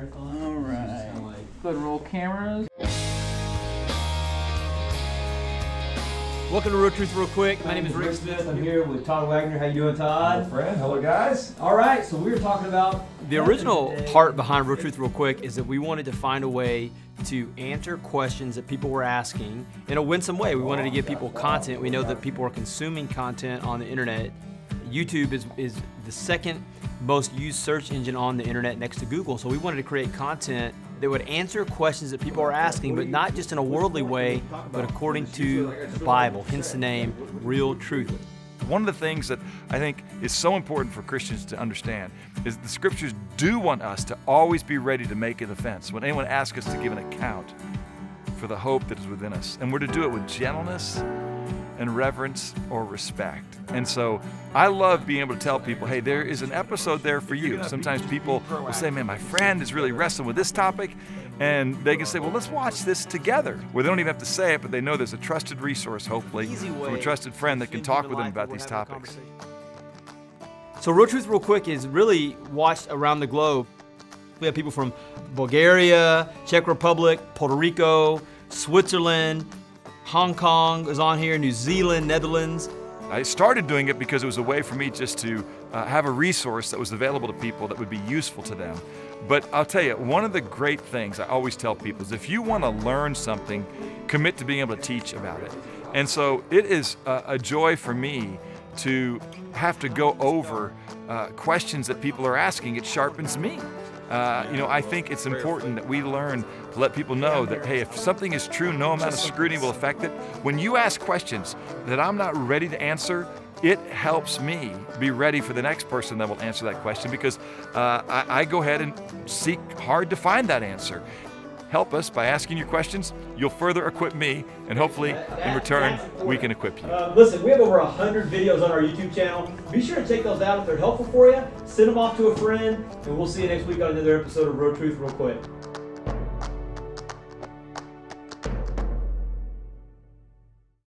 All right. Good roll cameras. Welcome to Real Truth Real Quick. My name is Rick Smith. I'm here with Todd Wagner. How you doing, Todd? friend. Hello, guys. All right, so we were talking about The original part behind Real Truth Real Quick is that we wanted to find a way to answer questions that people were asking in a winsome way. We wanted to oh, give people content. We know that people are consuming content on the internet. YouTube is, is the second most used search engine on the internet next to Google. So we wanted to create content that would answer questions that people are asking, but not just in a worldly way, but according to the Bible, hence the name Real Truth. One of the things that I think is so important for Christians to understand is the scriptures do want us to always be ready to make a defense when anyone asks us to give an account for the hope that is within us. And we're to do it with gentleness and reverence or respect. And so I love being able to tell people, hey, there is an episode there for you. Sometimes people will say, man, my friend is really wrestling with this topic. And they can say, well, let's watch this together. Where they don't even have to say it, but they know there's a trusted resource, hopefully, from a trusted friend that can talk with them about these we're having a topics. So Real Truth Real Quick is really watched around the globe. We have people from Bulgaria, Czech Republic, Puerto Rico, Switzerland, Hong Kong is on here, New Zealand, Netherlands. I started doing it because it was a way for me just to uh, have a resource that was available to people that would be useful to them. But I'll tell you, one of the great things I always tell people is if you want to learn something, commit to being able to teach about it. And so it is a, a joy for me to have to go over uh, questions that people are asking. It sharpens me. Uh, you know, I think it's important that we learn to let people know that, hey, if something is true, no amount of scrutiny will affect it. When you ask questions that I'm not ready to answer, it helps me be ready for the next person that will answer that question because uh, I, I go ahead and seek hard to find that answer. Help us by asking your questions. You'll further equip me, and hopefully, in return, we can equip you. Uh, listen, we have over 100 videos on our YouTube channel. Be sure to take those out if they're helpful for you. Send them off to a friend, and we'll see you next week on another episode of Real Truth Real Quick.